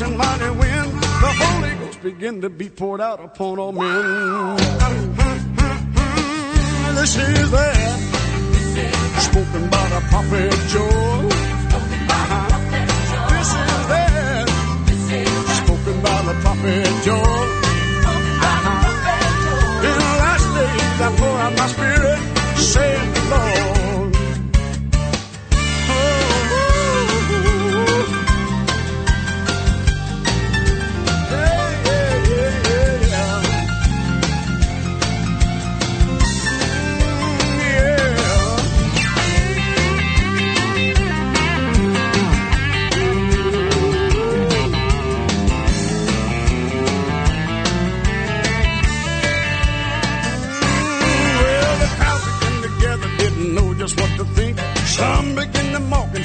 Rushing mighty wind, the Holy Ghost begin to be poured out upon all men. This is that spoken by the prophet Joel. This is that spoken by the prophet Joel. In the last days I pour out my spirit, saith the Lord.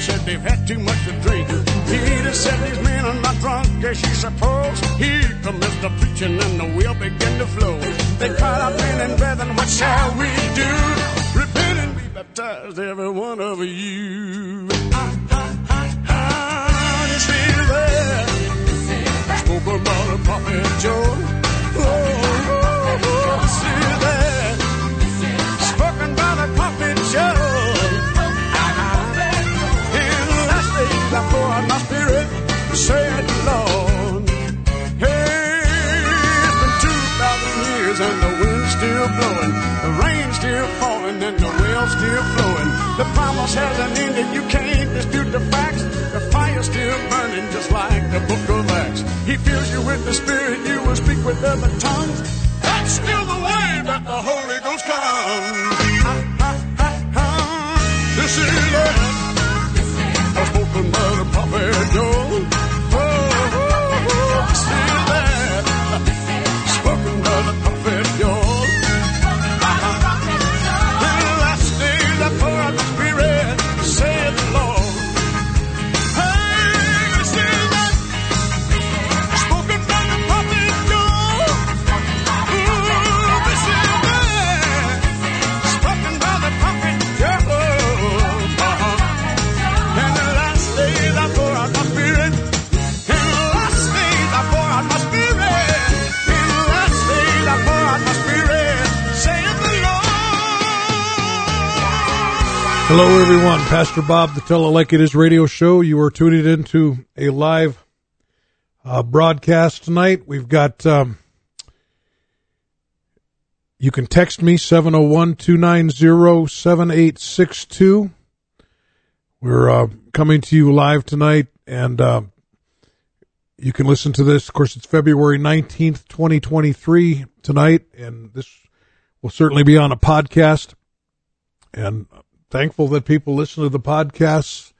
Said they've had too much to drink. Peter said these men are not drunk as you suppose. Here comes the preaching and the wheel began to flow. They cried out, men and brethren, what shall we do? Repent and be baptized, every one of you. Ah, falling and the well's still flowing. The promise hasn't ended, you can't dispute the facts. The fire's still burning just like the book of Acts. He fills you with the Spirit, you will speak with other tongues. That's still the way that the Holy Hello, everyone. Pastor Bob, the Tell It Like It Is radio show. You are tuning into a live uh, broadcast tonight. We've got, um, you can text me 701 290 7862. We're uh, coming to you live tonight, and uh, you can listen to this. Of course, it's February 19th, 2023 tonight, and this will certainly be on a podcast. And thankful that people listen to the podcasts.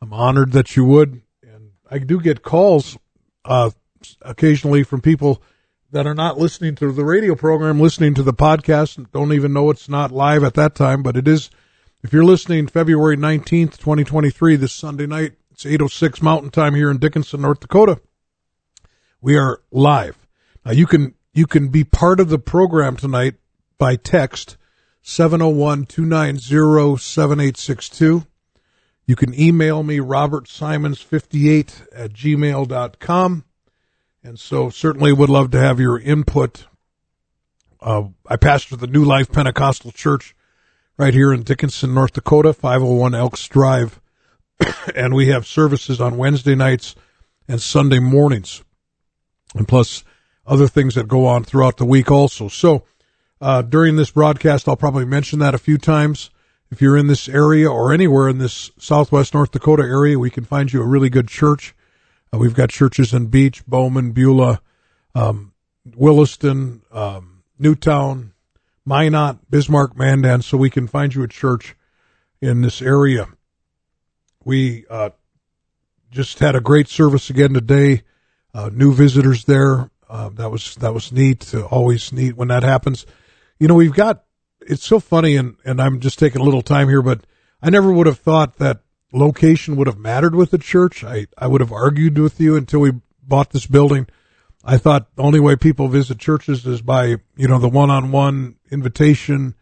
I'm honored that you would. And I do get calls uh, occasionally from people that are not listening to the radio program, listening to the podcast, and don't even know it's not live at that time. But it is, if you're listening February 19th, 2023, this Sunday night, it's 806 Mountain Time here in Dickinson, North Dakota. We are live. Now you can, you can be part of the program tonight by text 701-290-7862. You can email me, robertsimons58 at gmail.com. And so certainly would love to have your input. Uh, I pastor the New Life Pentecostal Church right here in Dickinson, North Dakota, 501 Elks Drive. and we have services on Wednesday nights and Sunday mornings. and plus other things that go on throughout the week also. So uh, during this broadcast, I'll probably mention that a few times. If you're in this area or anywhere in this southwest North Dakota area, we can find you a really good church. Uh, we've got churches in Beach, Bowman, Beulah, um, Williston, um, Newtown, Minot, Bismarck, Mandan, so we can find you a church in this area. We uh, just had a great service again today. Uh, new visitors there. Uh, that was that was neat. always neat when that happens. You know, we've got. It's so funny, and and I'm just taking a little time here, but I never would have thought that location would have mattered with the church. I I would have argued with you until we bought this building. I thought the only way people visit churches is by you know the one-on-one invitation.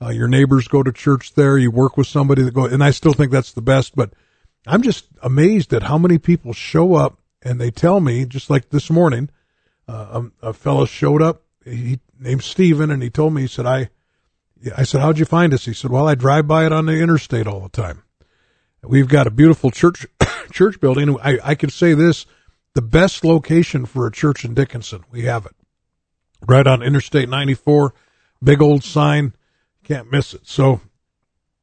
Uh, your neighbors go to church there. You work with somebody that go, and I still think that's the best. But I'm just amazed at how many people show up and they tell me, just like this morning, uh, a, a fellow showed up. He named Steven and he told me, he said, I, I said, how'd you find us? He said, well, I drive by it on the interstate all the time. We've got a beautiful church, church building. I, I can say this, the best location for a church in Dickinson. We have it right on Interstate 94, big old sign. Can't miss it. So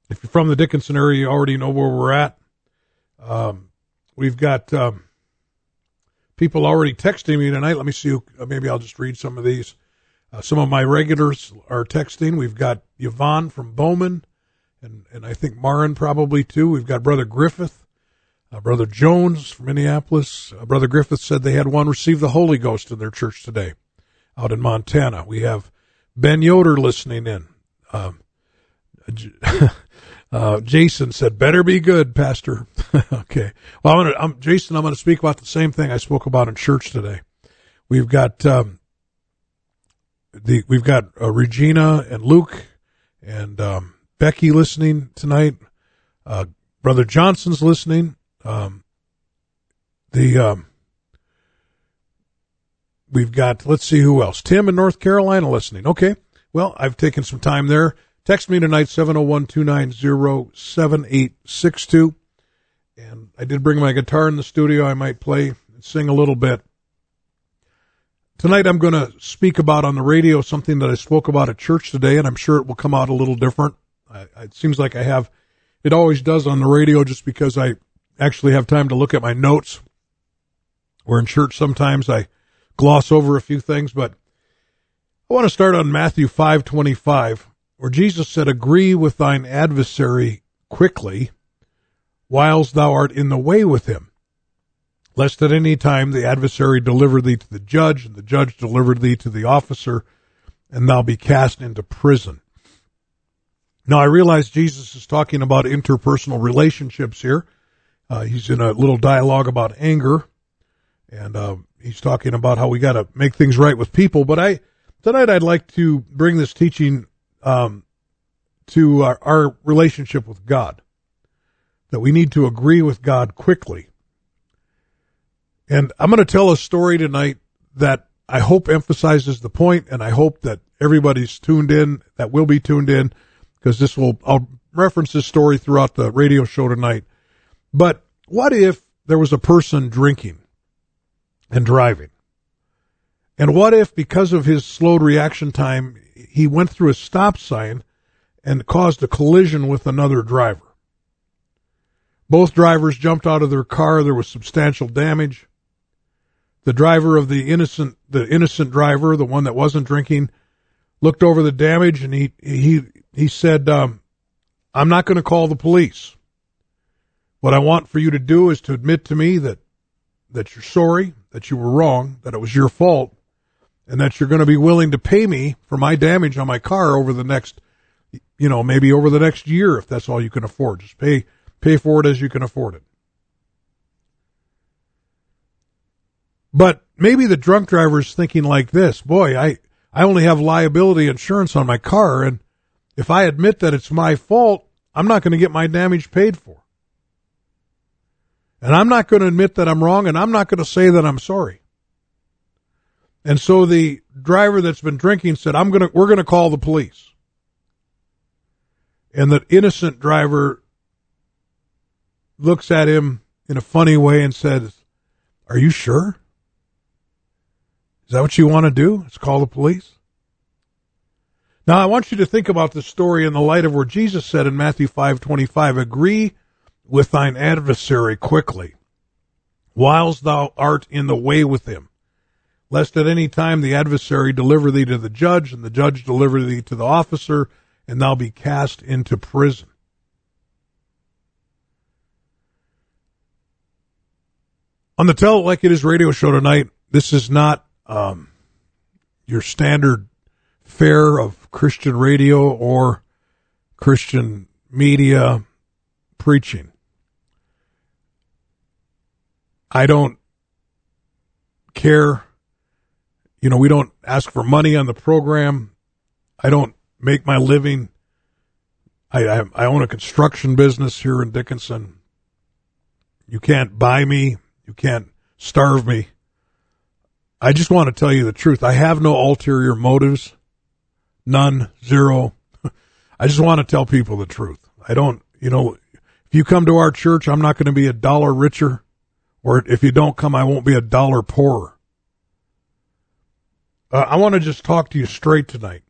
if you're from the Dickinson area, you already know where we're at. Um, we've got, um, people already texting me tonight. Let me see. Who, maybe I'll just read some of these. Uh, some of my regulars are texting. We've got Yvonne from Bowman, and and I think Marin probably too. We've got Brother Griffith, uh, Brother Jones from Minneapolis. Uh, Brother Griffith said they had one receive the Holy Ghost in their church today, out in Montana. We have Ben Yoder listening in. Um, Uh, Jason said, "Better be good, Pastor." okay. Well, I'm gonna, I'm, Jason. I'm going to speak about the same thing I spoke about in church today. We've got um, the we've got uh, Regina and Luke and um, Becky listening tonight. Uh, Brother Johnson's listening. Um, the um, we've got let's see who else. Tim in North Carolina listening. Okay. Well, I've taken some time there. Text me tonight, 701-290-7862. And I did bring my guitar in the studio. I might play and sing a little bit. Tonight I'm going to speak about on the radio something that I spoke about at church today, and I'm sure it will come out a little different. It seems like I have, it always does on the radio just because I actually have time to look at my notes. Where in church sometimes I gloss over a few things, but I want to start on Matthew 525 where Jesus said, Agree with thine adversary quickly, whiles thou art in the way with him, lest at any time the adversary deliver thee to the judge, and the judge deliver thee to the officer, and thou be cast into prison. Now, I realize Jesus is talking about interpersonal relationships here. Uh, he's in a little dialogue about anger, and uh, he's talking about how we got to make things right with people. But I tonight I'd like to bring this teaching um, to our, our relationship with God. That we need to agree with God quickly. And I'm going to tell a story tonight that I hope emphasizes the point, and I hope that everybody's tuned in, that will be tuned in, because this will, I'll reference this story throughout the radio show tonight. But what if there was a person drinking and driving? And what if, because of his slowed reaction time, he went through a stop sign and caused a collision with another driver. Both drivers jumped out of their car. There was substantial damage. The driver of the innocent, the innocent driver, the one that wasn't drinking, looked over the damage and he he he said, um, "I'm not going to call the police. What I want for you to do is to admit to me that that you're sorry, that you were wrong, that it was your fault, and that you're going to be willing to pay me for my damage on my car over the next, you know, maybe over the next year if that's all you can afford. Just pay pay for it as you can afford it. But maybe the drunk driver is thinking like this, boy, I, I only have liability insurance on my car, and if I admit that it's my fault, I'm not going to get my damage paid for. And I'm not going to admit that I'm wrong, and I'm not going to say that I'm sorry. And so the driver that's been drinking said, I'm to, we're going to call the police. And the innocent driver looks at him in a funny way and says, Are you sure? Is that what you want to do? Is call the police? Now I want you to think about this story in the light of where Jesus said in Matthew 5:25, "Agree with thine adversary quickly, whilst thou art in the way with him, lest at any time the adversary deliver thee to the judge, and the judge deliver thee to the officer, and thou be cast into prison." On the Tell It Like It Is radio show tonight, this is not um, your standard fare of Christian radio or Christian media preaching. I don't care. You know, we don't ask for money on the program. I don't make my living. I, I, I own a construction business here in Dickinson. You can't buy me. You can't starve me. I just want to tell you the truth. I have no ulterior motives. None. Zero. I just want to tell people the truth. I don't, you know, if you come to our church, I'm not going to be a dollar richer. Or if you don't come, I won't be a dollar poorer. Uh, I want to just talk to you straight tonight.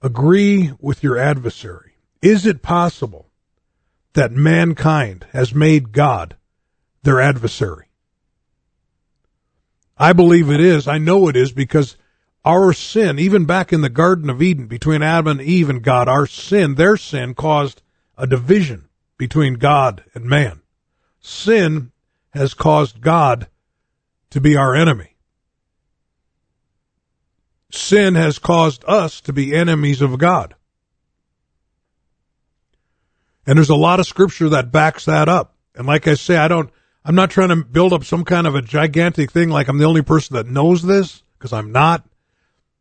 Agree with your adversary. Is it possible that mankind has made God their adversary? I believe it is. I know it is because our sin, even back in the Garden of Eden between Adam and Eve and God, our sin, their sin caused a division between God and man. Sin has caused God to be our enemy. Sin has caused us to be enemies of God. And there's a lot of scripture that backs that up. And like I say, I don't, I'm not trying to build up some kind of a gigantic thing like I'm the only person that knows this, because I'm not.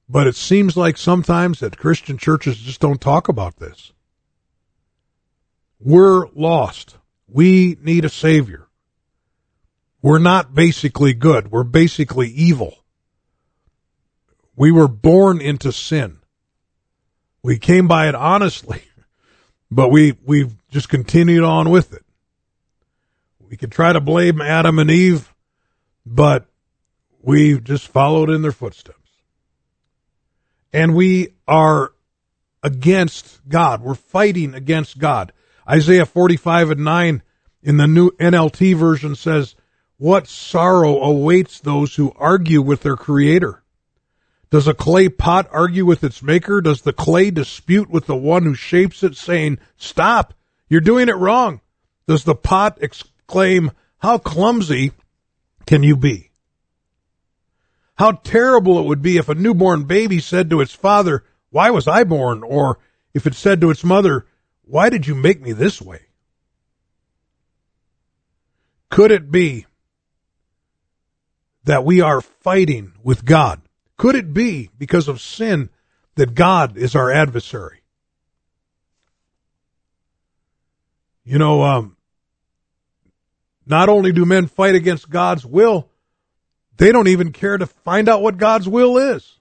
But it seems like sometimes that Christian churches just don't talk about this. We're lost. We need a Savior. We're not basically good. We're basically evil. We were born into sin. We came by it honestly, but we, we've just continued on with it. We could try to blame Adam and Eve, but we just followed in their footsteps. And we are against God. We're fighting against God. Isaiah 45 and 9 in the new NLT version says, What sorrow awaits those who argue with their creator? Does a clay pot argue with its maker? Does the clay dispute with the one who shapes it, saying, Stop, you're doing it wrong? Does the pot exclaim, How clumsy can you be? How terrible it would be if a newborn baby said to its father, Why was I born? Or if it said to its mother, Why did you make me this way? Could it be that we are fighting with God? Could it be because of sin that God is our adversary? You know, um, not only do men fight against God's will, they don't even care to find out what God's will is.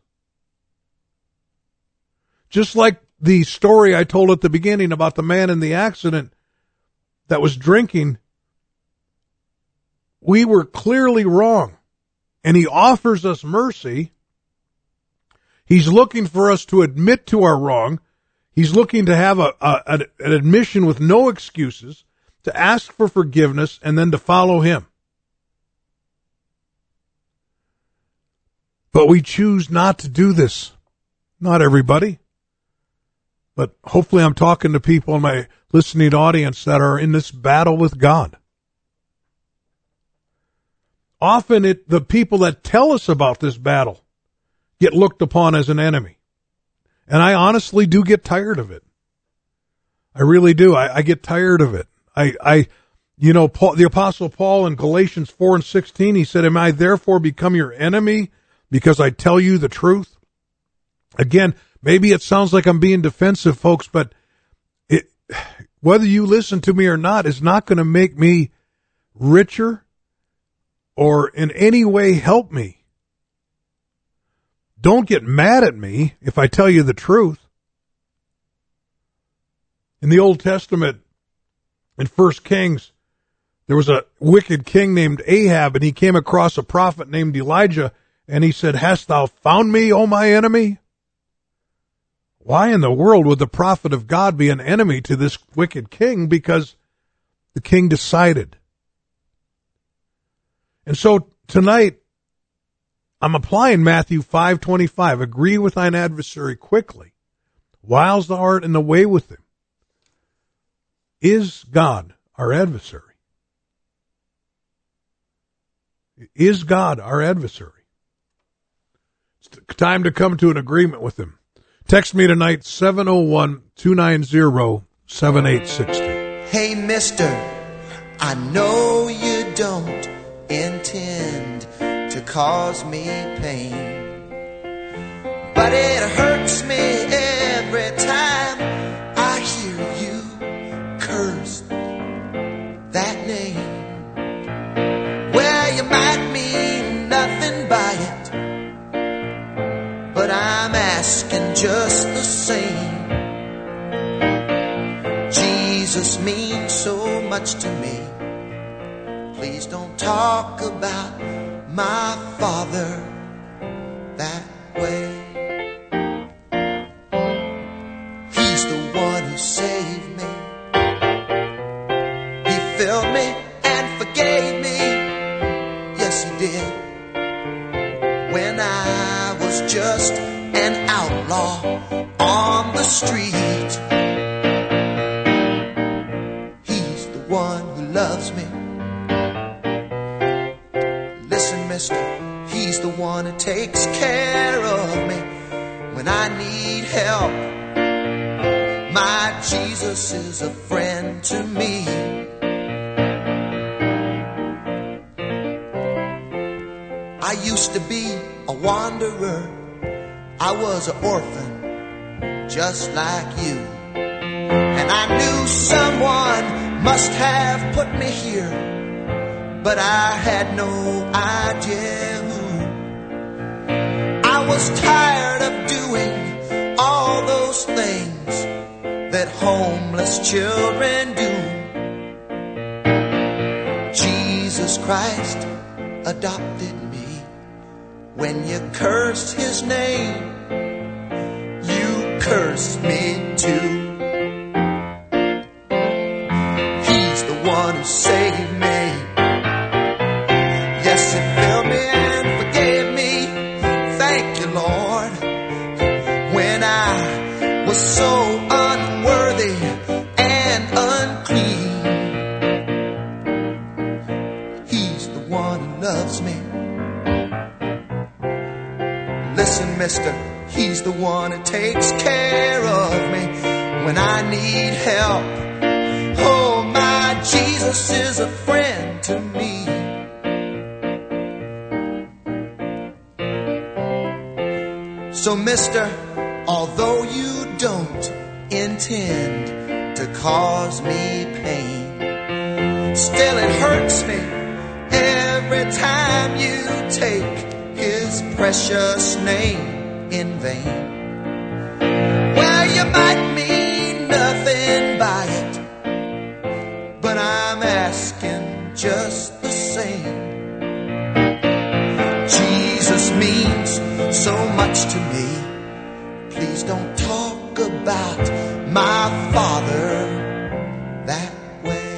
Just like the story I told at the beginning about the man in the accident that was drinking, we were clearly wrong. And he offers us mercy. He's looking for us to admit to our wrong. He's looking to have a, a an admission with no excuses to ask for forgiveness and then to follow him. But we choose not to do this. Not everybody. But hopefully I'm talking to people in my listening audience that are in this battle with God. Often it, the people that tell us about this battle get looked upon as an enemy. And I honestly do get tired of it. I really do. I, I get tired of it. I, I, you know, Paul, the apostle Paul in Galatians 4 and 16, he said, am I therefore become your enemy because I tell you the truth? Again, maybe it sounds like I'm being defensive, folks, but it, whether you listen to me or not is not going to make me richer or in any way help me. Don't get mad at me if I tell you the truth. In the Old Testament, in First Kings, there was a wicked king named Ahab, and he came across a prophet named Elijah, And he said, Hast thou found me, O my enemy? Why in the world would the prophet of God be an enemy to this wicked king? Because the king decided. And so tonight, I'm applying Matthew 5:25. Agree with thine adversary quickly. Whiles thou art in the way with him. Is God our adversary? Is God our adversary? It's time to come to an agreement with him. Text me tonight 701-290-7860. Hey, mister, I know you don't intend to cause me pain. But it hurts me just the same. Jesus means so much to me. Please don't talk about my father that way. He's the one who saved me. He filled me and forgave me. Yes, he did. When I was just outlaw on the street. He's the one who loves me. Listen, mister, he's the one who takes care of me when I need help. My Jesus is a friend to me. I used to be a wanderer. I was an orphan, just like you. And I knew someone must have put me here, but I had no idea who. I was tired of doing all those things that homeless children do. Jesus Christ adopted me when you cursed his name. You cursed me too. He's the one who saved me. Yes, he filled me and forgave me. Thank you, Lord. When I was so unworthy and unclean, He's the one who loves me. Listen, mister, the one who takes care of me when I need help. Oh, my Jesus is a friend to me. So, mister, although you don't intend to cause me pain, still it hurts me every time you take his precious name in vain. Well, you might mean nothing by it, but I'm asking just the same. Jesus means so much to me. Please don't talk about my father that way.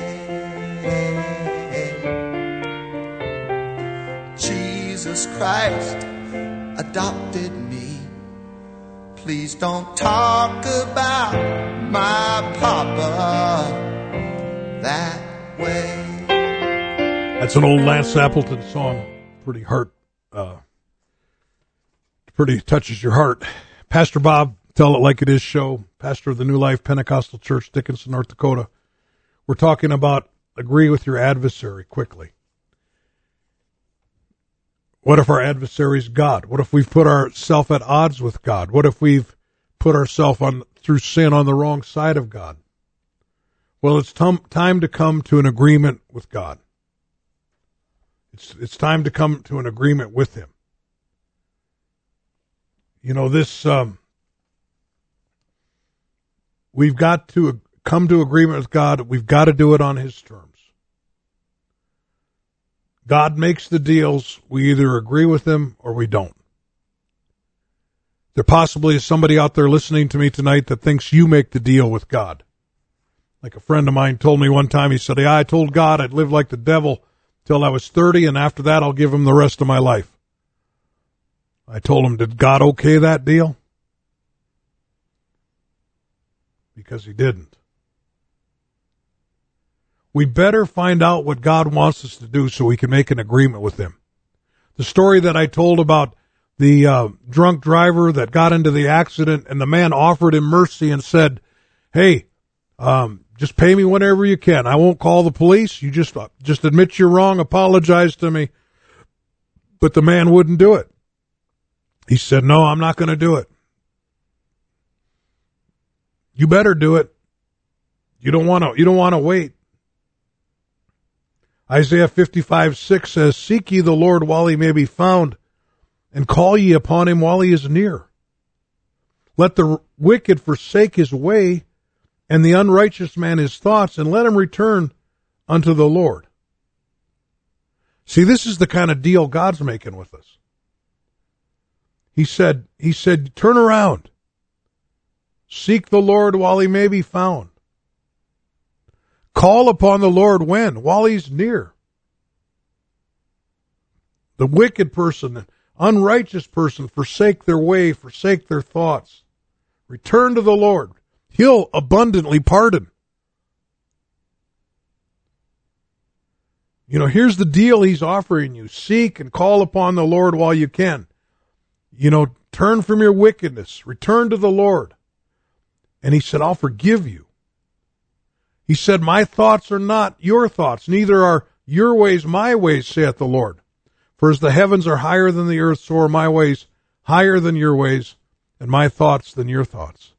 Jesus Christ adopted me. Please don't talk about my papa that way. That's an old Lance Appleton song. Pretty heart, uh, pretty touches your heart. Pastor Bob, Tell It Like It Is show, pastor of the New Life Pentecostal Church, Dickinson, North Dakota. We're talking about agree with your adversary quickly. What if our adversary is God? What if we've put ourselves at odds with God? What if we've put ourselves on through sin on the wrong side of God? Well, it's time to come to an agreement with God. It's it's time to come to an agreement with Him. You know this. Um, we've got to come to agreement with God. We've got to do it on His terms. God makes the deals. We either agree with him or we don't. There possibly is somebody out there listening to me tonight that thinks you make the deal with God. Like a friend of mine told me one time, he said, yeah, I told God I'd live like the devil till I was 30, and after that, I'll give him the rest of my life. I told him, did God okay that deal? Because he didn't. We better find out what God wants us to do so we can make an agreement with him. The story that I told about the uh, drunk driver that got into the accident and the man offered him mercy and said, Hey, um, just pay me whenever you can. I won't call the police. You just, uh, just admit you're wrong, apologize to me. But the man wouldn't do it. He said, no, I'm not going to do it. You better do it. You don't want to, you don't want to wait. Isaiah 55, 6 says, Seek ye the Lord while he may be found, and call ye upon him while he is near. Let the wicked forsake his way, and the unrighteous man his thoughts, and let him return unto the Lord. See, this is the kind of deal God's making with us. He said, he said, turn around. Seek the Lord while he may be found. Call upon the Lord when? While he's near. The wicked person, the unrighteous person, forsake their way, forsake their thoughts. Return to the Lord. He'll abundantly pardon. You know, here's the deal he's offering you. Seek and call upon the Lord while you can. You know, turn from your wickedness. Return to the Lord. And he said, I'll forgive you. He said, My thoughts are not your thoughts, neither are your ways my ways, saith the Lord. For as the heavens are higher than the earth, so are my ways higher than your ways, and my thoughts than your thoughts.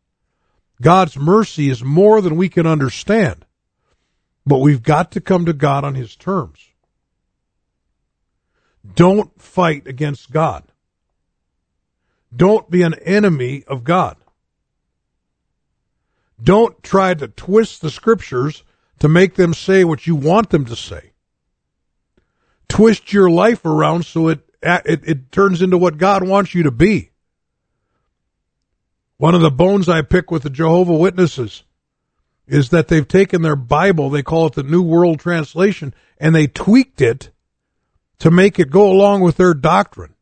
God's mercy is more than we can understand, but we've got to come to God on His terms. Don't fight against God. Don't be an enemy of God. Don't try to twist the scriptures to make them say what you want them to say. Twist your life around so it, it, it turns into what God wants you to be. One of the bones I pick with the Jehovah Witnesses is that they've taken their Bible, they call it the New World Translation, and they tweaked it to make it go along with their doctrine.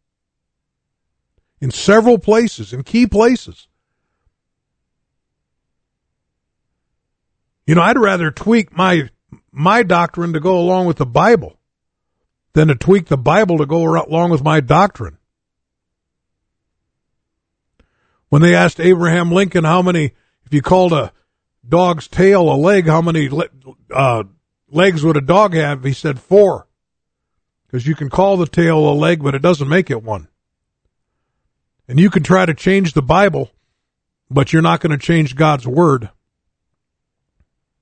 In several places, in key places. You know, I'd rather tweak my my doctrine to go along with the Bible than to tweak the Bible to go along with my doctrine. When they asked Abraham Lincoln how many, if you called a dog's tail a leg, how many uh, legs would a dog have? He said four. Because you can call the tail a leg, but it doesn't make it one. And you can try to change the Bible, but you're not going to change God's word.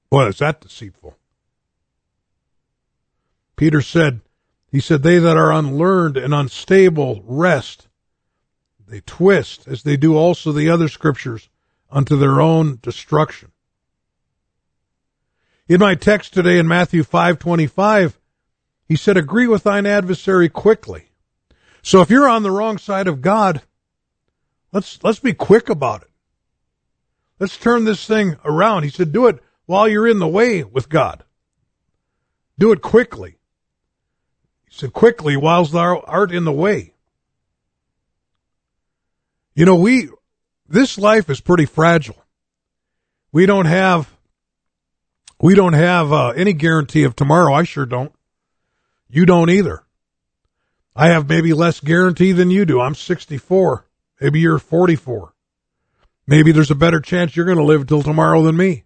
Boy, is that deceitful. Peter said, he said, they that are unlearned and unstable wrest. They twist, as they do also the other scriptures, unto their own destruction. In my text today in Matthew 5:25, he said, "Agree with thine adversary quickly." So if you're on the wrong side of God, let's let's be quick about it. Let's turn this thing around. He said, "Do it while you're in the way with God. Do it quickly. He said, quickly whilst thou art in the way. You know, we, this life is pretty fragile. We don't have, we don't have uh, any guarantee of tomorrow. I sure don't. You don't either. I have maybe less guarantee than you do. I'm 64. Maybe you're 44. Maybe there's a better chance you're going to live till tomorrow than me.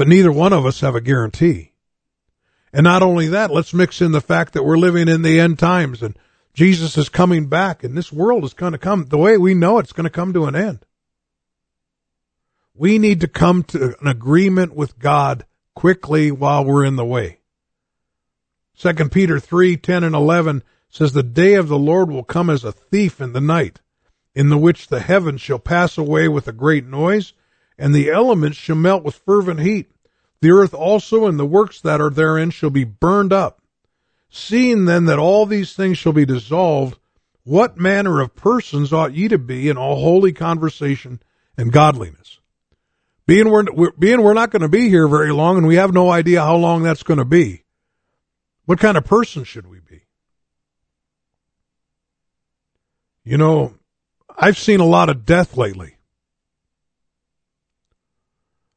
But neither one of us have a guarantee. And not only that, let's mix in the fact that we're living in the end times and Jesus is coming back and this world is going to come the way we know it's going to come to an end. We need to come to an agreement with God quickly while we're in the way. Second Peter 3, 10 and 11 says the day of the Lord will come as a thief in the night, in the which the heavens shall pass away with a great noise and the elements shall melt with fervent heat. The earth also and the works that are therein shall be burned up. Seeing then that all these things shall be dissolved, what manner of persons ought ye to be in all holy conversation and godliness? Being we're, being we're not going to be here very long, and we have no idea how long that's going to be. What kind of person should we be? You know, I've seen a lot of death lately.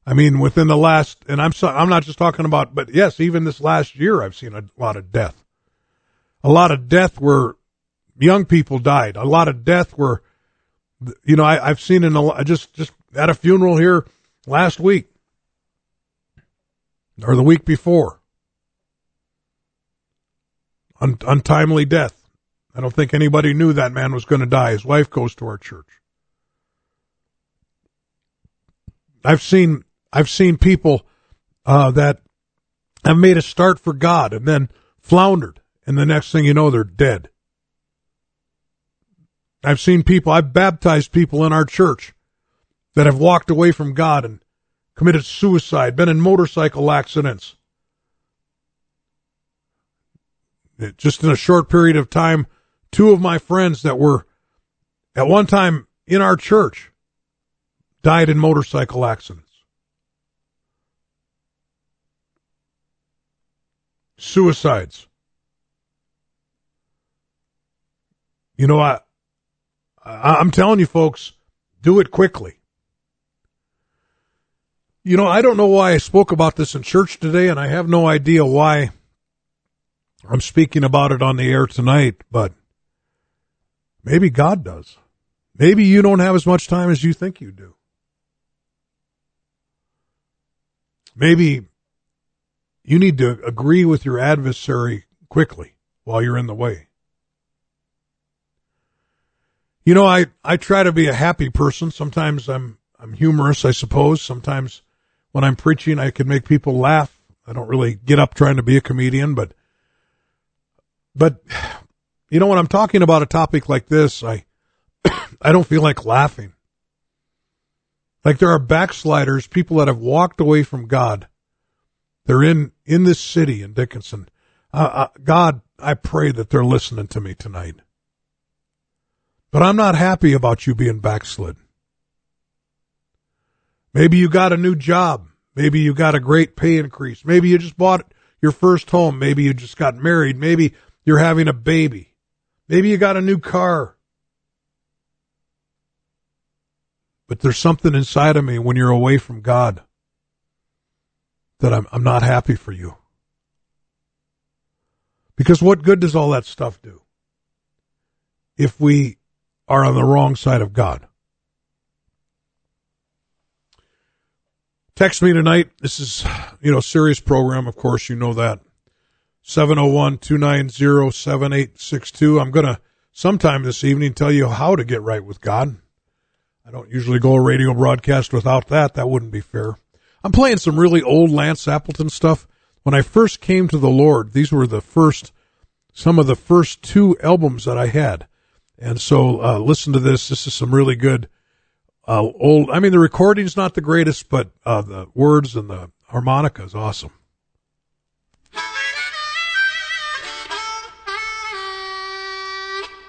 I mean, within the last, and I'm so, I'm not just talking about, but yes, even this last year, I've seen a lot of death. A lot of death where young people died. A lot of death where, you know, I, I've seen in a, just just at a funeral here last week or the week before. Un, untimely death. I don't think anybody knew that man was going to die. His wife goes to our church. I've seen I've seen people uh, that have made a start for God and then floundered, and the next thing you know, they're dead. I've seen people, I've baptized people in our church that have walked away from God and committed suicide, been in motorcycle accidents. Just in a short period of time, two of my friends that were at one time in our church died in motorcycle accidents. Suicides. You know, I, I I'm telling you folks, do it quickly. You know, I don't know why I spoke about this in church today, and I have no idea why I'm speaking about it on the air tonight, but maybe God does. Maybe you don't have as much time as you think you do. Maybe you need to agree with your adversary quickly while you're in the way. You know, I, I try to be a happy person. Sometimes I'm, I'm humorous, I suppose. Sometimes when I'm preaching, I can make people laugh. I don't really get up trying to be a comedian, but, but, you know, when I'm talking about a topic like this, I, I don't feel like laughing. Like there are backsliders, people that have walked away from God they're in, in this city in Dickinson. Uh, uh, God, I pray that they're listening to me tonight. But I'm not happy about you being backslid. Maybe you got a new job. Maybe you got a great pay increase. Maybe you just bought your first home. Maybe you just got married. Maybe you're having a baby. Maybe you got a new car. But there's something inside of me when you're away from God that I'm, I'm not happy for you. Because what good does all that stuff do if we are on the wrong side of God? Text me tonight. This is, you know, serious program. Of course, you know that. 701-290-7862. I'm going to sometime this evening tell you how to get right with God. I don't usually go a radio broadcast without that. That wouldn't be fair. I'm playing some really old Lance Appleton stuff. When I first came to the Lord, these were the first, some of the first two albums that I had. And so, uh, listen to this. This is some really good, uh, old, I mean, the recording's not the greatest, but, uh, the words and the harmonica is awesome.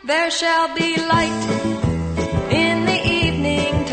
There shall be light in the evening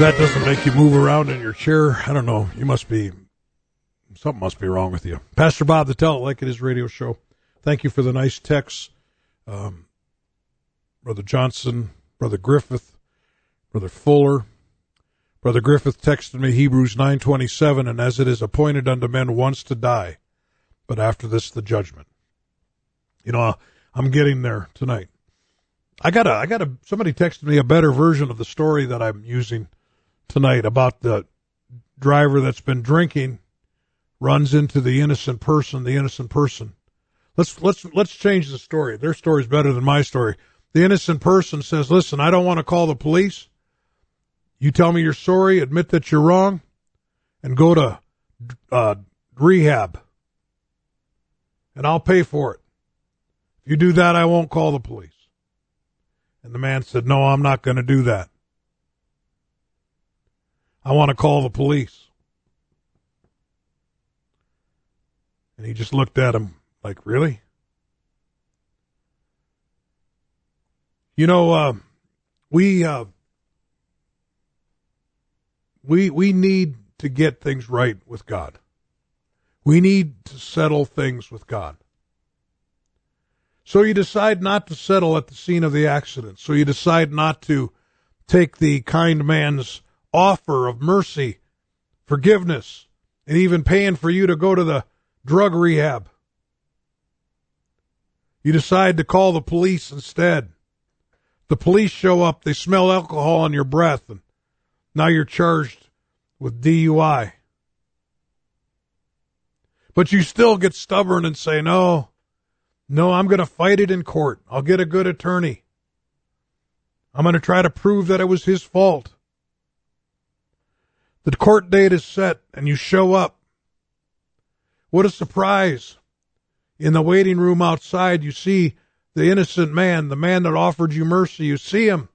that doesn't make you move around in your chair, I don't know. You must be something must be wrong with you. Pastor Bob, the Tell It Like It Is radio show. Thank you for the nice texts, um, Brother Johnson, Brother Griffith, Brother Fuller. Brother Griffith texted me Hebrews nine twenty seven, and as it is appointed unto men once to die, but after this the judgment. You know, I'm getting there tonight. I got a, I got a, somebody texted me a better version of the story that I'm using tonight about the driver that's been drinking runs into the innocent person, the innocent person. Let's let's let's change the story. Their story's better than my story. The innocent person says, "Listen, I don't want to call the police. You tell me you're sorry, admit that you're wrong, and go to uh, rehab, and I'll pay for it. If you do that, I won't call the police." And the man said, "No, I'm not going to do that." I want to call the police. And he just looked at him like, really? You know, uh, we, uh, we, we need to get things right with God. We need to settle things with God. So you decide not to settle at the scene of the accident. So you decide not to take the kind man's offer of mercy, forgiveness, and even paying for you to go to the drug rehab. You decide to call the police instead. The police show up, they smell alcohol on your breath, and now you're charged with DUI. But you still get stubborn and say, no, no, I'm going to fight it in court. I'll get a good attorney. I'm going to try to prove that it was his fault. The court date is set and you show up. What a surprise. In the waiting room outside, you see the innocent man, the man that offered you mercy. You see him.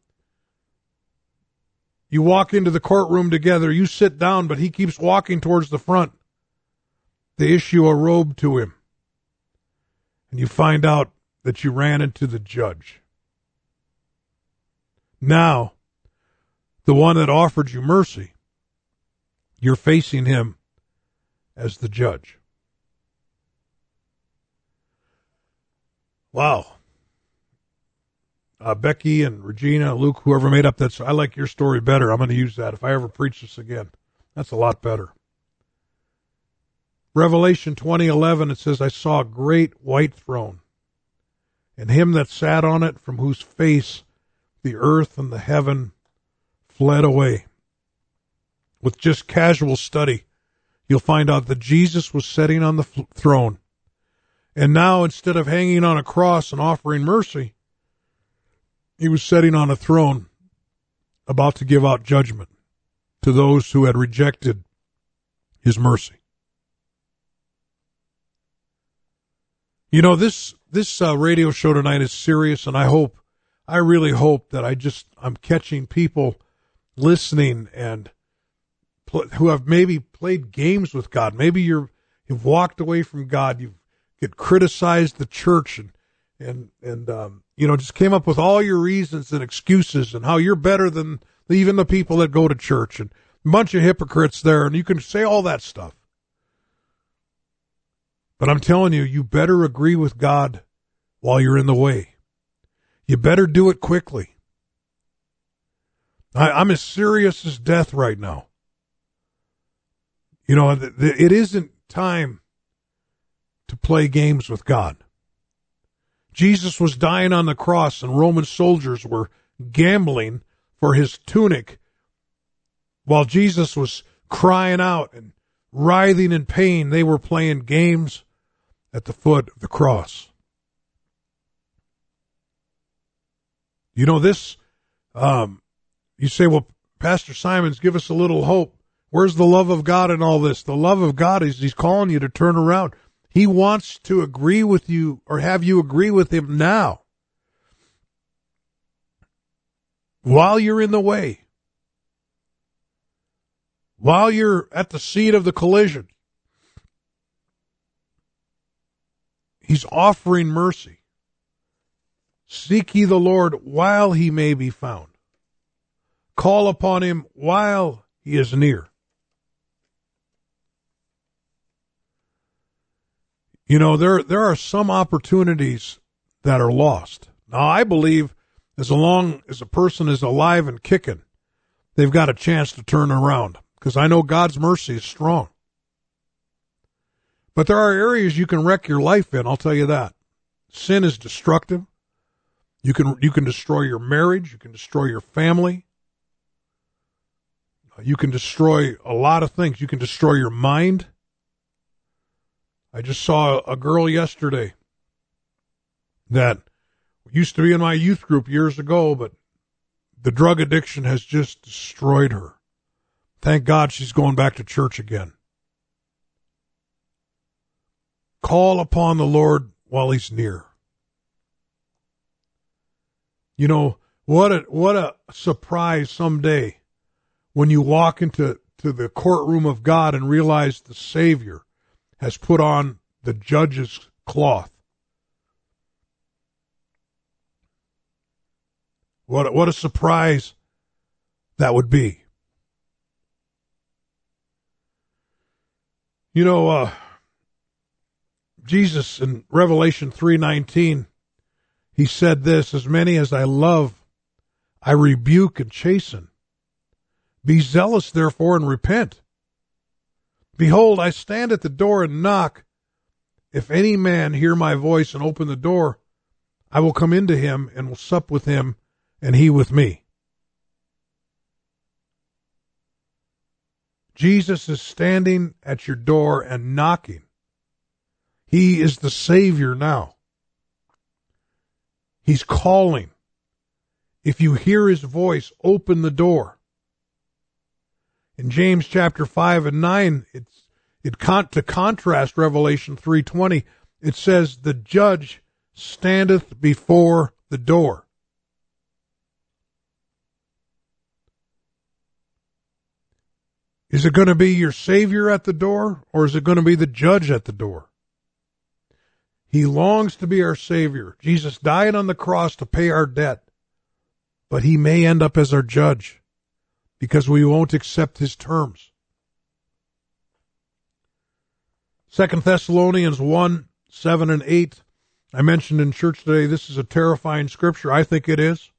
You walk into the courtroom together. You sit down, but he keeps walking towards the front. They issue a robe to him. And you find out that you ran into the judge. Now, the one that offered you mercy, you're facing him as the judge. Wow. Uh, Becky and Regina, Luke, whoever made up that, I like your story better. I'm going to use that if I ever preach this again. That's a lot better. Revelation 20:11 it says I saw a great white throne and him that sat on it from whose face the earth and the heaven fled away. With just casual study, you'll find out that Jesus was sitting on the throne and now, instead of hanging on a cross and offering mercy, he was sitting on a throne about to give out judgment to those who had rejected his mercy. You know, this, this uh, radio show tonight is serious, and I hope, I really hope that I just, I'm catching people listening and who have maybe played games with God. Maybe you're, you've walked away from God. You've criticized the church and and and um, you know just came up with all your reasons and excuses and how you're better than even the people that go to church and a bunch of hypocrites there. And you can say all that stuff. But i'm telling you you better agree with god while you're in the way. You better do it quickly. I, i'm as serious as death right now you know it isn't time to play games with God. Jesus was dying on the cross, and Roman soldiers were gambling for his tunic while Jesus was crying out and writhing in pain. They were playing games at the foot of the cross. You know, this, um, you say, well, Pastor Simons, give us a little hope. Where's the love of God in all this? The love of God is He's calling you to turn around. He wants to agree with you or have you agree with him now. While you're in the way. While you're at the seat of the collision. He's offering mercy. Seek ye the Lord while he may be found. Call upon him while he is near. You know, there there are some opportunities that are lost. Now I believe as long as a person is alive and kicking, they've got a chance to turn around. Because I know God's mercy is strong. But there are areas you can wreck your life in, I'll tell you that. Sin is destructive. You can you can destroy your marriage, you can destroy your family. You can destroy a lot of things. You can destroy your mind. I just saw a girl yesterday that used to be in my youth group years ago, but the drug addiction has just destroyed her. Thank God she's going back to church again. Call upon the Lord while he's near. You know, what a what a surprise someday when you walk into to the courtroom of God and realize the Savior has put on the judge's cloth. What what a surprise that would be. You know, uh, Jesus in Revelation 3:19 he said this, as many as I love I rebuke and chasten. Be zealous therefore and repent. Behold, I stand at the door and knock. If any man hear my voice and open the door, I will come into him and will sup with him, and he with me. Jesus is standing at your door and knocking. He is the Savior now. He's calling. If you hear his voice, open the door in James chapter 5 and 9, it's, it con- to contrast Revelation 3.20, it says, the judge standeth before the door. Is it going to be your Savior at the door, or is it going to be the judge at the door? He longs to be our Savior. Jesus died on the cross to pay our debt, but he may end up as our judge because we won't accept his terms. Second Thessalonians 1, 7 and 8. I mentioned in church today, this is a terrifying scripture. I think it is.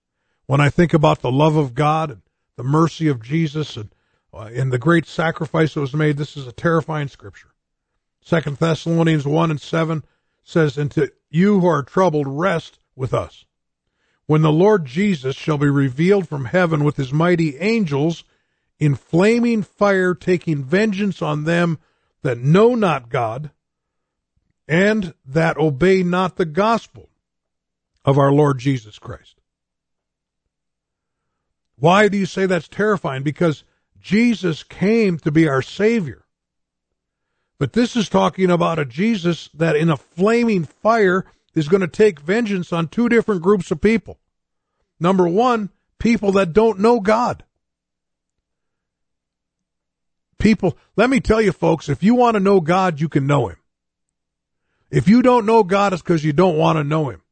When I think about the love of God and the mercy of Jesus and, uh, and the great sacrifice that was made, this is a terrifying scripture. Second Thessalonians 1 and 7 says, And to you who are troubled, rest with us when the Lord Jesus shall be revealed from heaven with his mighty angels in flaming fire, taking vengeance on them that know not God and that obey not the gospel of our Lord Jesus Christ. Why do you say that's terrifying? Because Jesus came to be our Savior. But this is talking about a Jesus that in a flaming fire is going to take vengeance on two different groups of people. Number one, people that don't know God. People, let me tell you folks, if you want to know God, you can know Him. If you don't know God, it's because you don't want to know Him.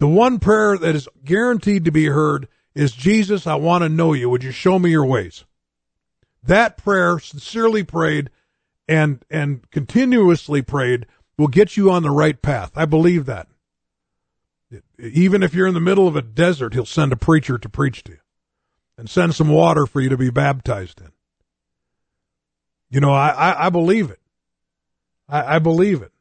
The one prayer that is guaranteed to be heard is, Jesus, I want to know you. Would you show me your ways? That prayer, sincerely prayed and, and continuously prayed, will get you on the right path. I believe that. Even if you're in the middle of a desert, he'll send a preacher to preach to you and send some water for you to be baptized in. You know, I, I, I believe it. I, I, believe it.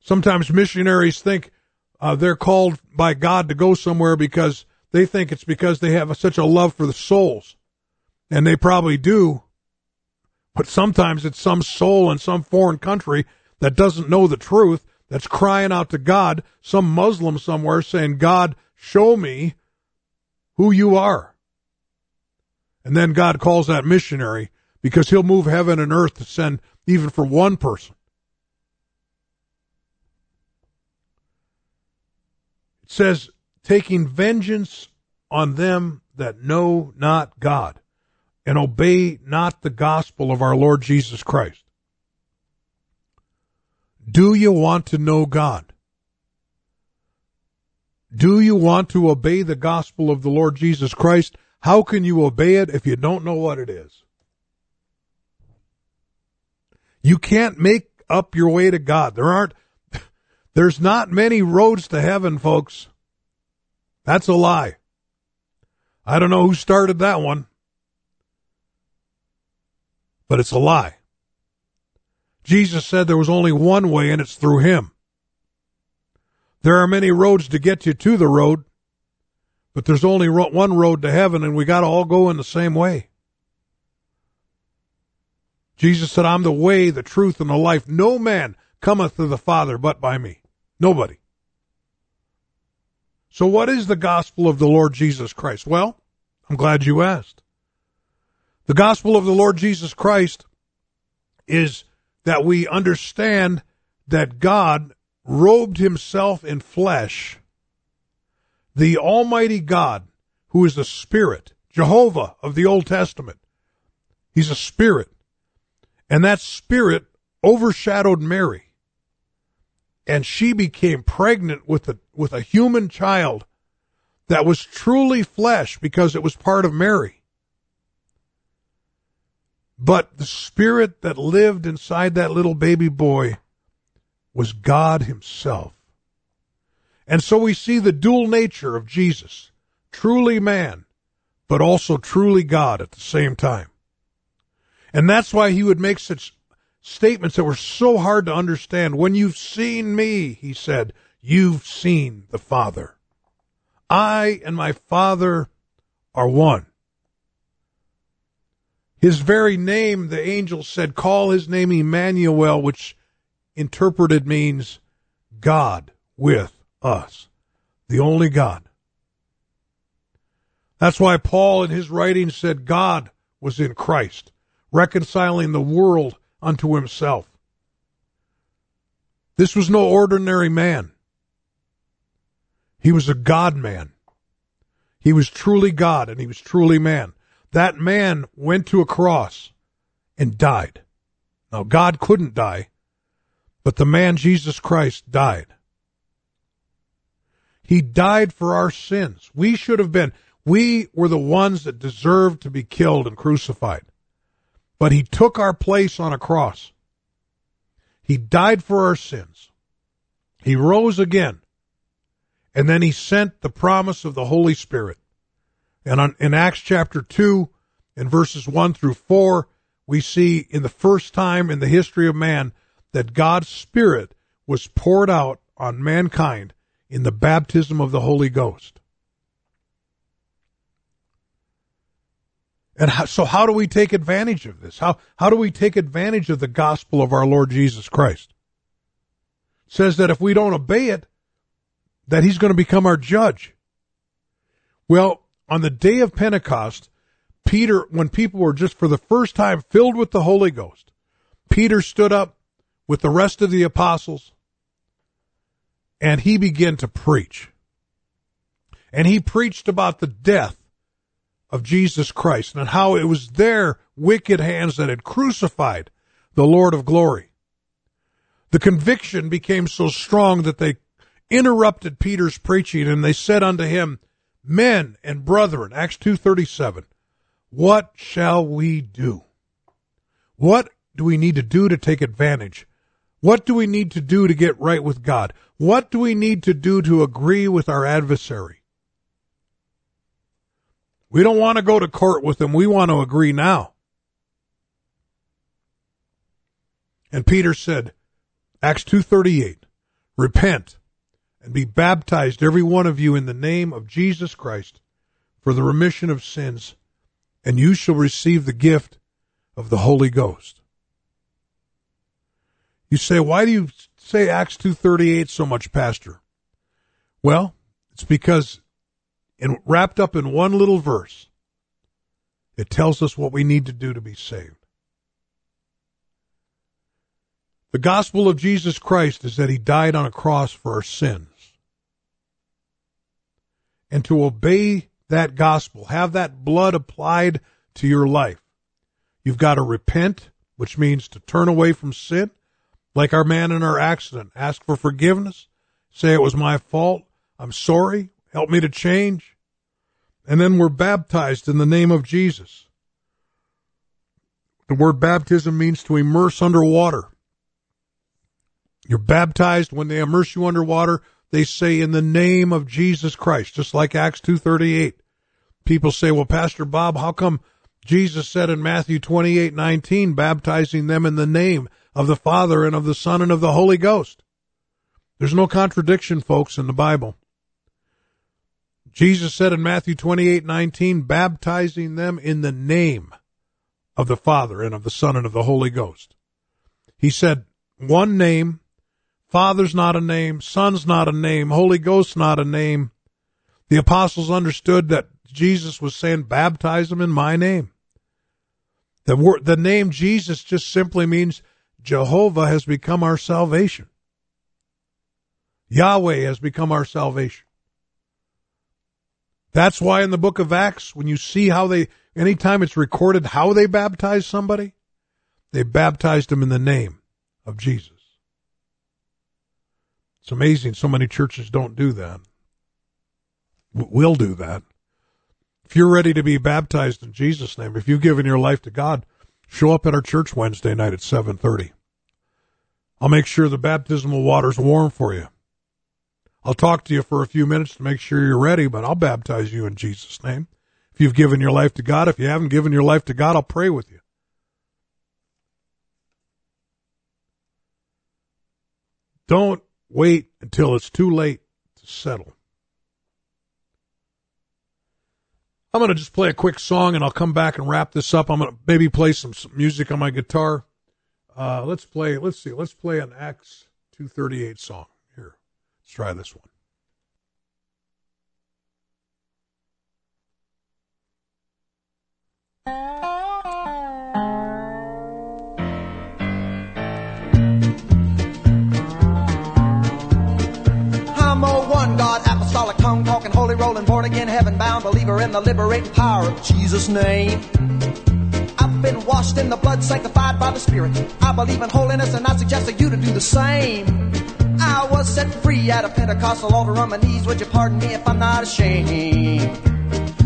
Sometimes missionaries think uh, they're called by God to go somewhere because they think it's because they have such a love for the souls. And they probably do. But sometimes it's some soul in some foreign country that doesn't know the truth that's crying out to God, some Muslim somewhere saying, God, show me who you are. And then God calls that missionary because he'll move heaven and earth to send even for one person. It says, taking vengeance on them that know not God and obey not the gospel of our Lord Jesus Christ. Do you want to know God? Do you want to obey the gospel of the Lord Jesus Christ? How can you obey it if you don't know what it is? You can't make up your way to God. There aren't, there's not many roads to heaven, folks. That's a lie. I don't know who started that one, but it's a lie. Jesus said there was only one way and it's through him. There are many roads to get you to the road, but there's only one road to heaven and we got to all go in the same way. Jesus said, I'm the way, the truth, and the life. No man cometh to the Father but by me. Nobody. So what is the gospel of the Lord Jesus Christ? Well, I'm glad you asked. The gospel of the Lord Jesus Christ is that we understand that God robed himself in flesh, the Almighty God, who is the Spirit, Jehovah of the Old Testament. He's a Spirit. And that Spirit overshadowed Mary. And she became pregnant with a, with a human child that was truly flesh because it was part of Mary. But the spirit that lived inside that little baby boy was God Himself. And so we see the dual nature of Jesus, truly man, but also truly God at the same time. And that's why he would make such statements that were so hard to understand. When you've seen me, he said, you've seen the Father. I and my Father are one. His very name, the angel said, call his name Emmanuel, which interpreted means God with us, the only God. That's why Paul in his writings said God was in Christ, reconciling the world unto himself. This was no ordinary man. He was a God man. He was truly God and he was truly man. That man went to a cross and died. Now, God couldn't die, but the man Jesus Christ died. He died for our sins. We should have been, we were the ones that deserved to be killed and crucified. But he took our place on a cross. He died for our sins. He rose again. And then he sent the promise of the Holy Spirit. And on, in Acts chapter 2, in verses 1 through 4, we see in the first time in the history of man that God's Spirit was poured out on mankind in the baptism of the Holy Ghost. And how, so how do we take advantage of this? How, how do we take advantage of the gospel of our Lord Jesus Christ? It says that if we don't obey it, that he's going to become our judge. Well, on the day of Pentecost, Peter, when people were just for the first time filled with the Holy Ghost, Peter stood up with the rest of the apostles and he began to preach. And he preached about the death of Jesus Christ and how it was their wicked hands that had crucified the Lord of glory. The conviction became so strong that they interrupted Peter's preaching and they said unto him, Men and brethren, Acts 2.37, what shall we do? What do we need to do to take advantage? What do we need to do to get right with God? What do we need to do to agree with our adversary? We don't want to go to court with him. We want to agree now. And Peter said, Acts 2:38, repent and be baptized every one of you in the name of Jesus Christ for the remission of sins, and you shall receive the gift of the Holy Ghost. You say, why do you say Acts 2.38 so much, Pastor? Well, it's because in, wrapped up in one little verse, it tells us what we need to do to be saved. The gospel of Jesus Christ is that he died on a cross for our sins. And to obey that gospel, have that blood applied to your life, you've got to repent, which means to turn away from sin, like our man in our accident, ask for forgiveness, say it was my fault, I'm sorry, help me to change. and then we're baptized in the name of Jesus. The word baptism means to immerse under water. You're baptized when they immerse you underwater. They say in the name of Jesus Christ, just like Acts 238. People say, well, Pastor Bob, how come Jesus said in Matthew 28:19, baptizing them in the name of the Father and of the Son and of the Holy Ghost? There's no contradiction, folks, in the Bible. Jesus said in Matthew 28:19, baptizing them in the name of the Father and of the Son and of the Holy Ghost. He said, one name, Father's not a name, Son's not a name, Holy Ghost's not a name. The apostles understood that Jesus was saying, baptize them in my name. The word, the name Jesus just simply means Jehovah has become our salvation. Yahweh has become our salvation. That's why in the book of Acts, when you see how they, anytime it's recorded how they baptized somebody, they baptized them in the name of Jesus. It's amazing so many churches don't do that. We'll do that. If you're ready to be baptized in Jesus' name, if you've given your life to God, show up at our church Wednesday night at 7:30. I'll make sure the baptismal water's warm for you. I'll talk to you for a few minutes to make sure you're ready, but I'll baptize you in Jesus' name. If you've given your life to God, if you haven't given your life to God, I'll pray with you. Don't wait until it's too late to settle. I'm going to just play a quick song and I'll come back and wrap this up. I'm going to maybe play some, some music on my guitar. Uh, let's play, let's see, let's play an Acts 238 song. Here, let's try this one. I'm apostolic, tongue talking, holy rolling, born again, heaven bound, believer in the liberating power of Jesus' name. I've been washed in the blood, sanctified by the Spirit. I believe in holiness, and I suggest to you to do the same. I was set free at a Pentecostal altar on my knees. Would you pardon me if I'm not ashamed?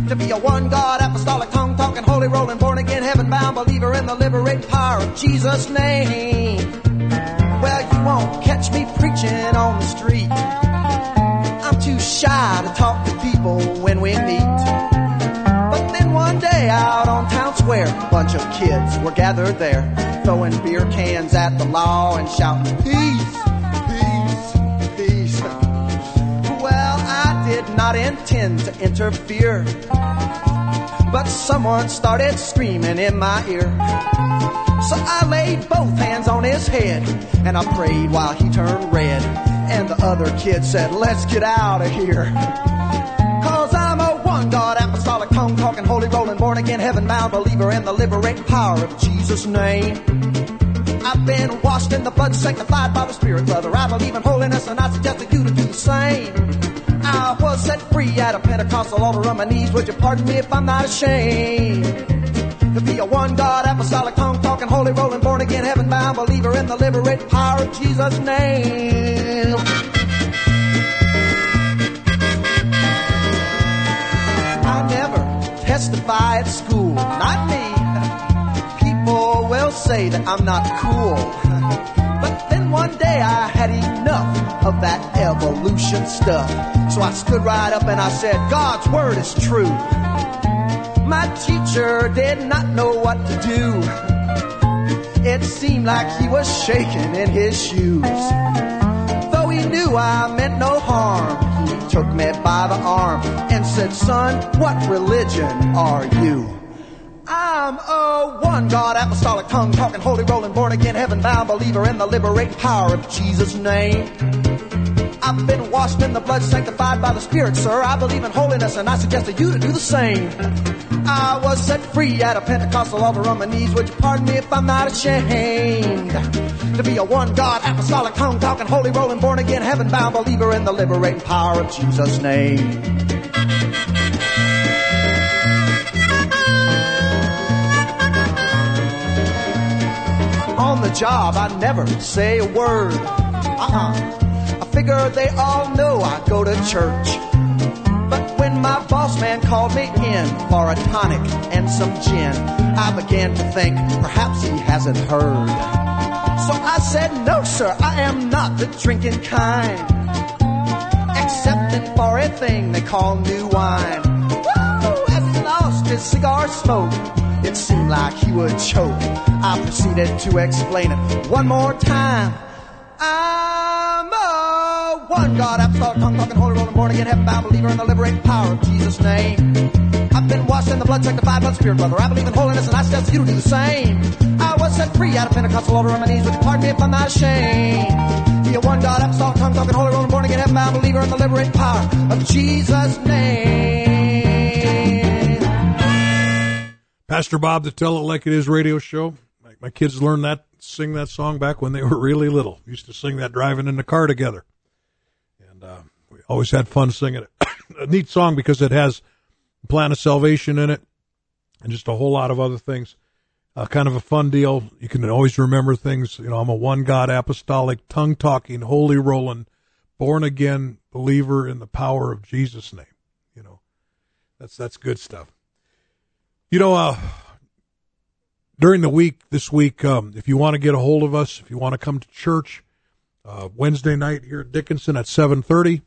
To be a one God, apostolic, tongue talking, holy rolling, born again, heaven bound, believer in the liberating power of Jesus' name. Well, you won't catch me preaching on the street. Shy to talk to people when we meet. But then one day out on town square, a bunch of kids were gathered there, throwing beer cans at the law and shouting, peace, peace, peace. Well, I did not intend to interfere, but someone started screaming in my ear. So I laid both hands on his head and I prayed while he turned red. And the other kid said, let's get out of here. Cause I'm a one God, apostolic, tongue talking, holy rolling, born again, heaven bound believer in the liberating power of Jesus' name. I've been washed in the blood, sanctified by the Spirit, brother. I believe in holiness and I suggest that you to do the same. I was set free at a Pentecostal altar on my knees. Would you pardon me if I'm not ashamed? To be a one God, apostolic, talking, holy rolling, born again, heaven bound believer in the liberating power of Jesus' name. I never testify at school, not me. People will say that I'm not cool. But then one day I had enough of that evolution stuff. So I stood right up and I said, God's word is true. My teacher did not know what to do. It seemed like he was shaking in his shoes. Though he knew I meant no harm, he took me by the arm and said, son, what religion are you? I'm a one God, apostolic, tongue talking, holy rolling, born again, heaven bound believer in the liberating power of Jesus' name. I've been washed in the blood, sanctified by the Spirit, sir. I believe in holiness and I suggest to you to do the same. I was set free at a Pentecostal altar on my knees. Would you pardon me if I'm not ashamed? To be a one God, apostolic, tongue talking, holy rolling, born again, heaven bound believer in the liberating power of Jesus' name. On the job, I never say a word. Uh-uh. I figure they all know I go to church. But when my boss man called me in for a tonic and some gin. I began to think perhaps he hasn't heard. So I said, no sir, I am not the drinking kind. Excepting for a thing they call new wine. Woo! As he lost his cigar smoke, it seemed like he would choke. I proceeded to explain it one more time. I'm a one God, apostolic, tongue talking, holy rolling, born again, heaven bound believer in the liberating power of Jesus' name. I've been washed in the blood, sanctified by the Spirit, brother. I believe in holiness and I suggest you to do the same. I was set free out of Pentecostal order on my knees, would you pardon me if I'm not ashamed? Be a one God, apostolic, tongue talking, holy rolling, born again, heaven bound believer in the liberating power of Jesus' name. Pastor Bob, the Tell It Like It Is radio show. My, my kids learned that, sing that song back when they were really little. Used to sing that driving in the car together. Always had fun singing it. a neat song because it has Plan of Salvation in it and just a whole lot of other things. Uh, kind of a fun deal. You can always remember things. You know, I'm a one God apostolic, tongue talking, holy rolling, born again believer in the power of Jesus' name. You know, that's that's good stuff. You know, uh, during the week this week, um, if you want to get a hold of us, if you want to come to church, uh, Wednesday night here at Dickinson at 7:30,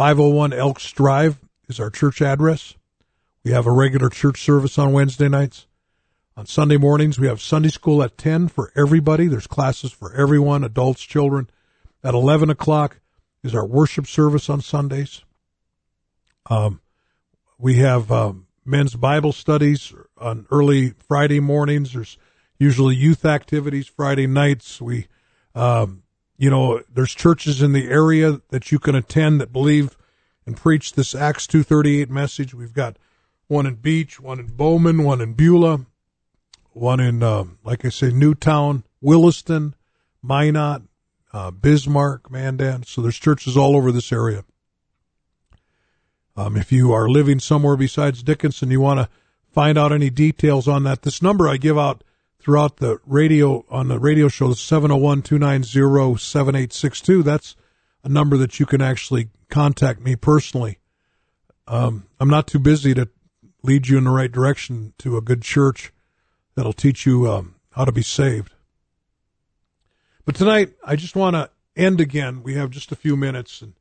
501 Elks Drive is our church address. We have a regular church service on Wednesday nights. On Sunday mornings, we have Sunday school at 10 for everybody. There's classes for everyone, adults, children. At 11 o'clock is our worship service on Sundays. Um, we have um, men's Bible studies on early Friday mornings. There's usually youth activities Friday nights. We, um, you know, there's churches in the area that you can attend that believe and preach this Acts 238 message. We've got one in Beach, one in Bowman, one in Beulah, one in, uh, like I say, Newtown, Williston, Minot, uh, Bismarck, Mandan. So there's churches all over this area. Um, if you are living somewhere besides Dickinson, you want to find out any details on that. This number I give out throughout the radio on the radio show is 701-290-7862. That's a number that you can actually contact me personally. Um, I'm not too busy to lead you in the right direction to a good church that'll teach you um, how to be saved. But tonight, I just want to end again. We have just a few minutes. And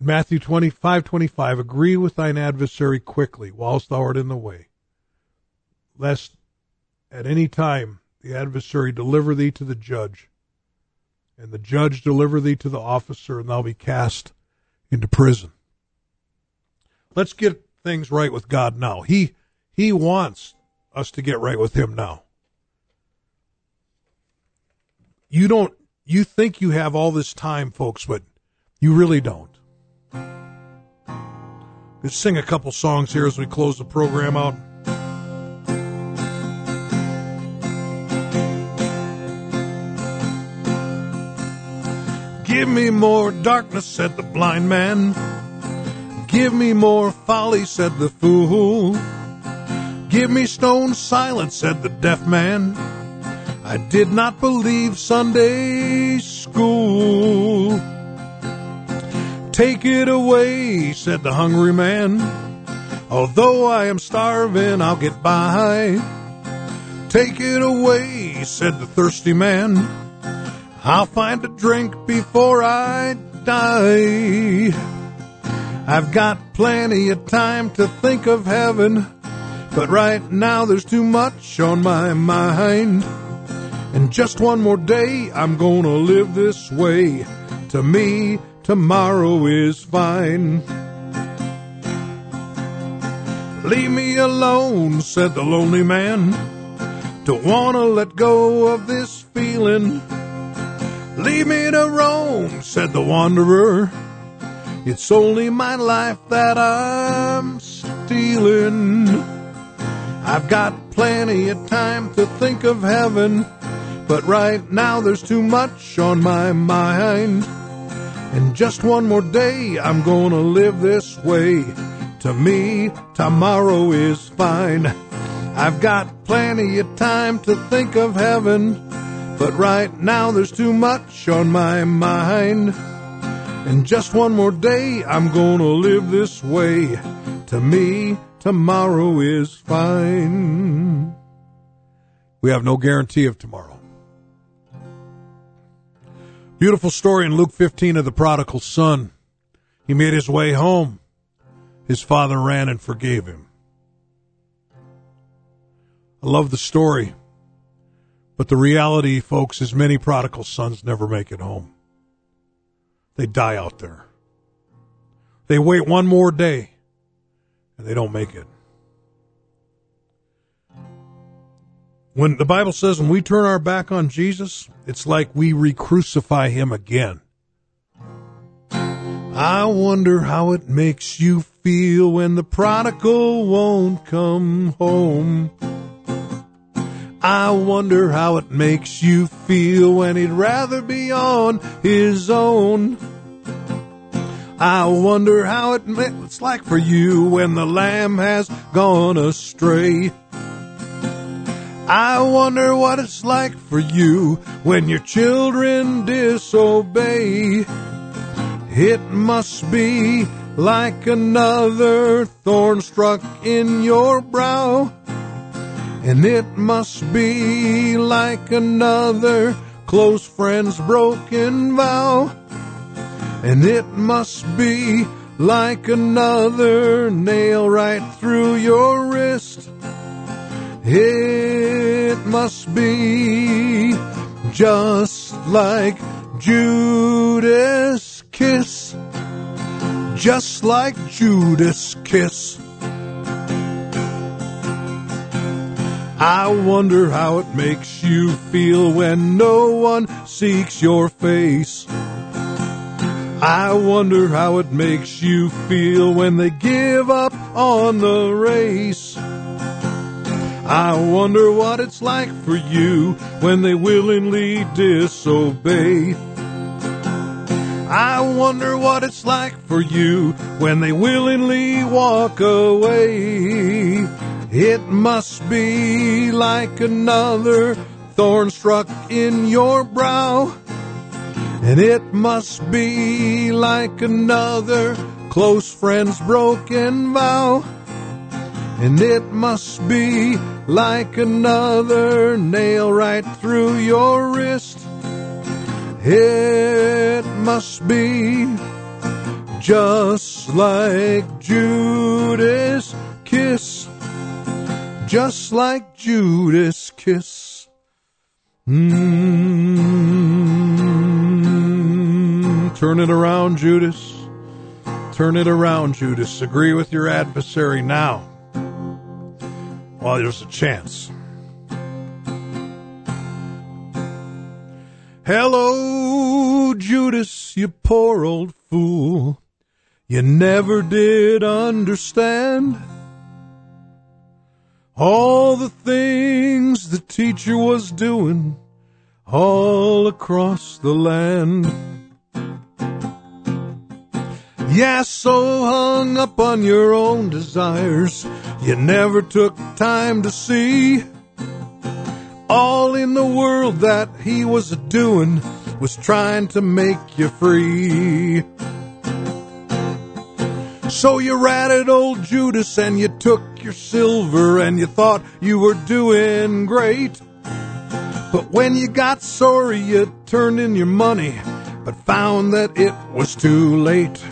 Matthew 25, 25, agree with thine adversary quickly whilst thou art in the way, lest at any time the adversary deliver thee to the judge, and the judge deliver thee to the officer, and thou be cast into prison. Let's get things right with God now. He He wants us to get right with Him now. You don't. You think you have all this time, folks, but you really don't. Let's sing a couple songs here as we close the program out. Give me more darkness, said the blind man. Give me more folly, said the fool. Give me stone silence, said the deaf man. I did not believe Sunday school. Take it away, said the hungry man. Although I am starving, I'll get by. Take it away, said the thirsty man. I'll find a drink before I die. I've got plenty of time to think of heaven, but right now there's too much on my mind. And just one more day, I'm gonna live this way. To me, tomorrow is fine. Leave me alone, said the lonely man. Don't wanna let go of this feeling. Leave me to roam, said the wanderer. It's only my life that I'm stealing. I've got plenty of time to think of heaven, but right now there's too much on my mind. And just one more day, I'm gonna live this way. To me, tomorrow is fine. I've got plenty of time to think of heaven, but right now there's too much on my mind. And just one more day, I'm gonna live this way. To me, tomorrow is fine. We have no guarantee of tomorrow. Beautiful story in Luke 15 of the prodigal son. He made his way home. His father ran and forgave him. I love the story. But the reality, folks, is many prodigal sons never make it home. They die out there. They wait one more day and they don't make it. When the Bible says when we turn our back on Jesus, it's like we re-crucify him again. I wonder how it makes you feel when the prodigal won't come home. I wonder how it makes you feel when he'd rather be on his own. I wonder how it ma- it's like for you when the lamb has gone astray. I wonder what it's like for you when your children disobey. It must be like another thorn struck in your brow. And it must be like another close friend's broken vow. And it must be like another nail right through your wrist. It must be just like Judas' kiss. Just like Judas' kiss. I wonder how it makes you feel when no one seeks your face. I wonder how it makes you feel when they give up on the race. I wonder what it's like for you when they willingly disobey. I wonder what it's like for you when they willingly walk away. It must be like another thorn struck in your brow. And it must be like another close friend's broken vow. And it must be like another nail right through your wrist. It must be just like Judas' kiss. Just like Judas' kiss. Mm, turn it around, Judas. Turn it around, Judas. Agree with your adversary now while there's a chance. Hello, Judas, you poor old fool. You never did understand all the things the teacher was doing all across the land. Yeah, so hung up on your own desires, you never took time to see. All in the world that he was doing was trying to make you free. So you ratted old Judas and you took your silver and you thought you were doing great. But when you got sorry, you turned in your money, but found that it was too late.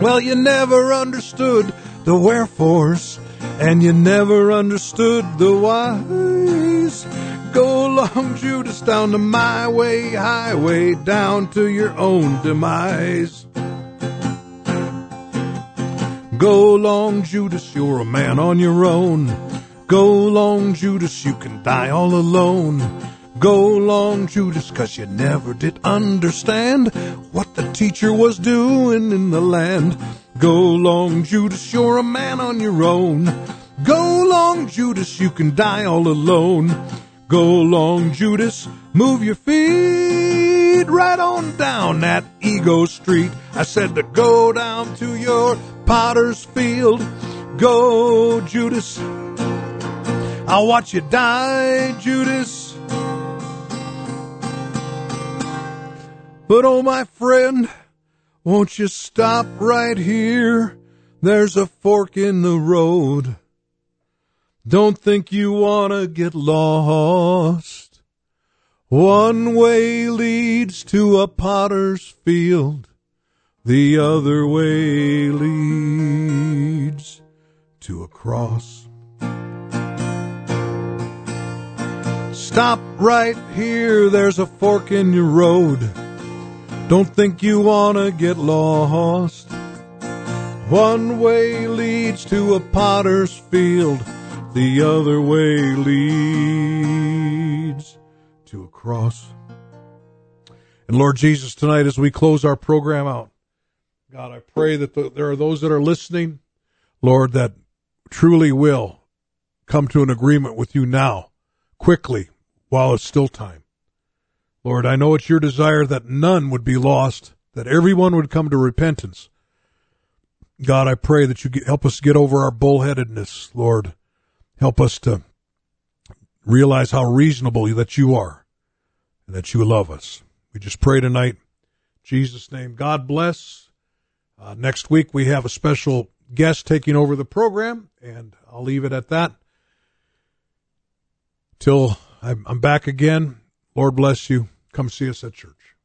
Well, you never understood the wherefores, and you never understood the whys. Go along, Judas, down the my way highway, down to your own demise. Go long, Judas, you're a man on your own. Go long, Judas, you can die all alone. Go long, Judas, cause you never did understand what the teacher was doing in the land. Go long, Judas, you're a man on your own. Go long, Judas, you can die all alone. Go long, Judas, move your feet right on down that ego street. I said to go down to your potter's field. Go, Judas. I'll watch you die, Judas. But oh, my friend, won't you stop right here? there's a fork in the road. Don't think you wanna get lost. One way leads to a potter's field. The other way leads to a cross. Stop right here, there's a fork in your road. Don't think you wanna get lost. One way leads to a potter's field, the other way leads to a cross. And Lord Jesus, tonight as we close our program out, God, I pray that the, there are those that are listening, Lord, that truly will come to an agreement with you now, quickly, while it's still time. Lord, I know it's your desire that none would be lost, that everyone would come to repentance. God, I pray that you help us get over our bullheadedness, Lord. Help us to realize how reasonable that you are and that you love us. We just pray tonight. In Jesus' name. God bless. Uh, next week we have a special guest taking over the program, and I'll leave it at that. Till I'm, I'm back again. Lord bless you. Come see us at church.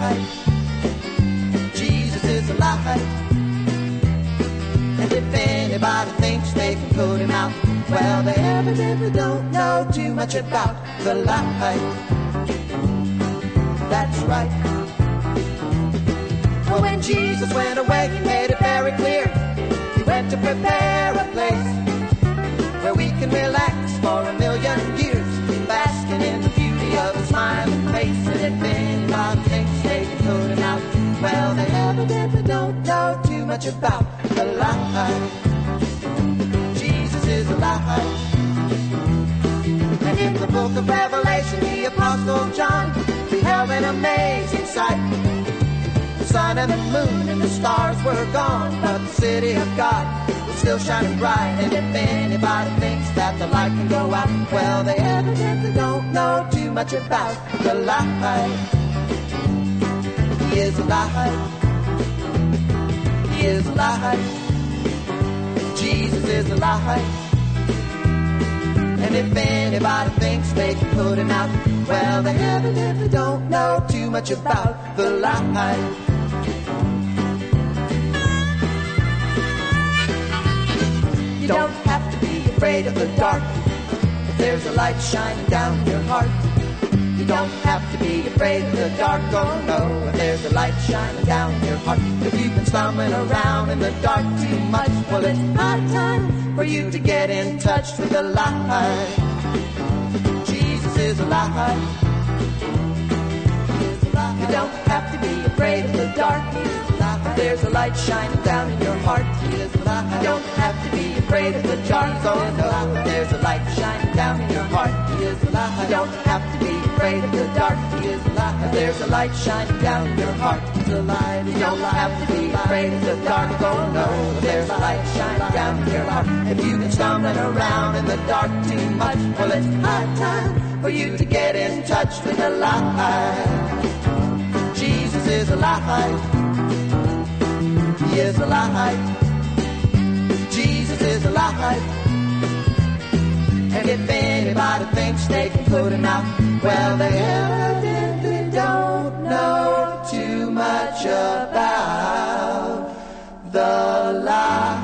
Light. Jesus is alive. And if anybody thinks they can put him out, well, they evidently don't know too much about the light. That's right. Well, when Jesus went away, he made it very clear. He went to prepare a place where we can relax for a million years, well, they evidently don't know too much about the light. Jesus is light. And in the book of Revelation, the Apostle John beheld an amazing sight. The sun and the moon and the stars were gone, but the city of God was still shining bright. And if anybody thinks that the light can go out, well, they evidently don't know too much about the light. Is light. He is light. Jesus is light. And if anybody thinks they can put him out, well, they evidently don't know too much about the light. You don't have to be afraid of the dark if there's a light shining down your heart. You don't have to be afraid of the dark, oh no, if there's a light shining down in your heart. If you've been stumbling around in the dark too much, well, it's high time for you to get in touch with the light. Jesus is a light. You don't have to be afraid of the dark. There's a light shining down in your heart. You don't have to be afraid of the dark. Oh no, there's a light shining down in your heart. You don't have to be afraid of the dark. There's a light shining down your heart. It's alive. You don't have to be afraid of the dark. Oh no, there's a light shining down your heart. If you've been stumbling around in the dark too much, well it's high time for you to get in touch with the light. Jesus is a light. He is a light. Jesus is a light. And if anybody thinks they can put him out, well, they evidently don't know too much about the light.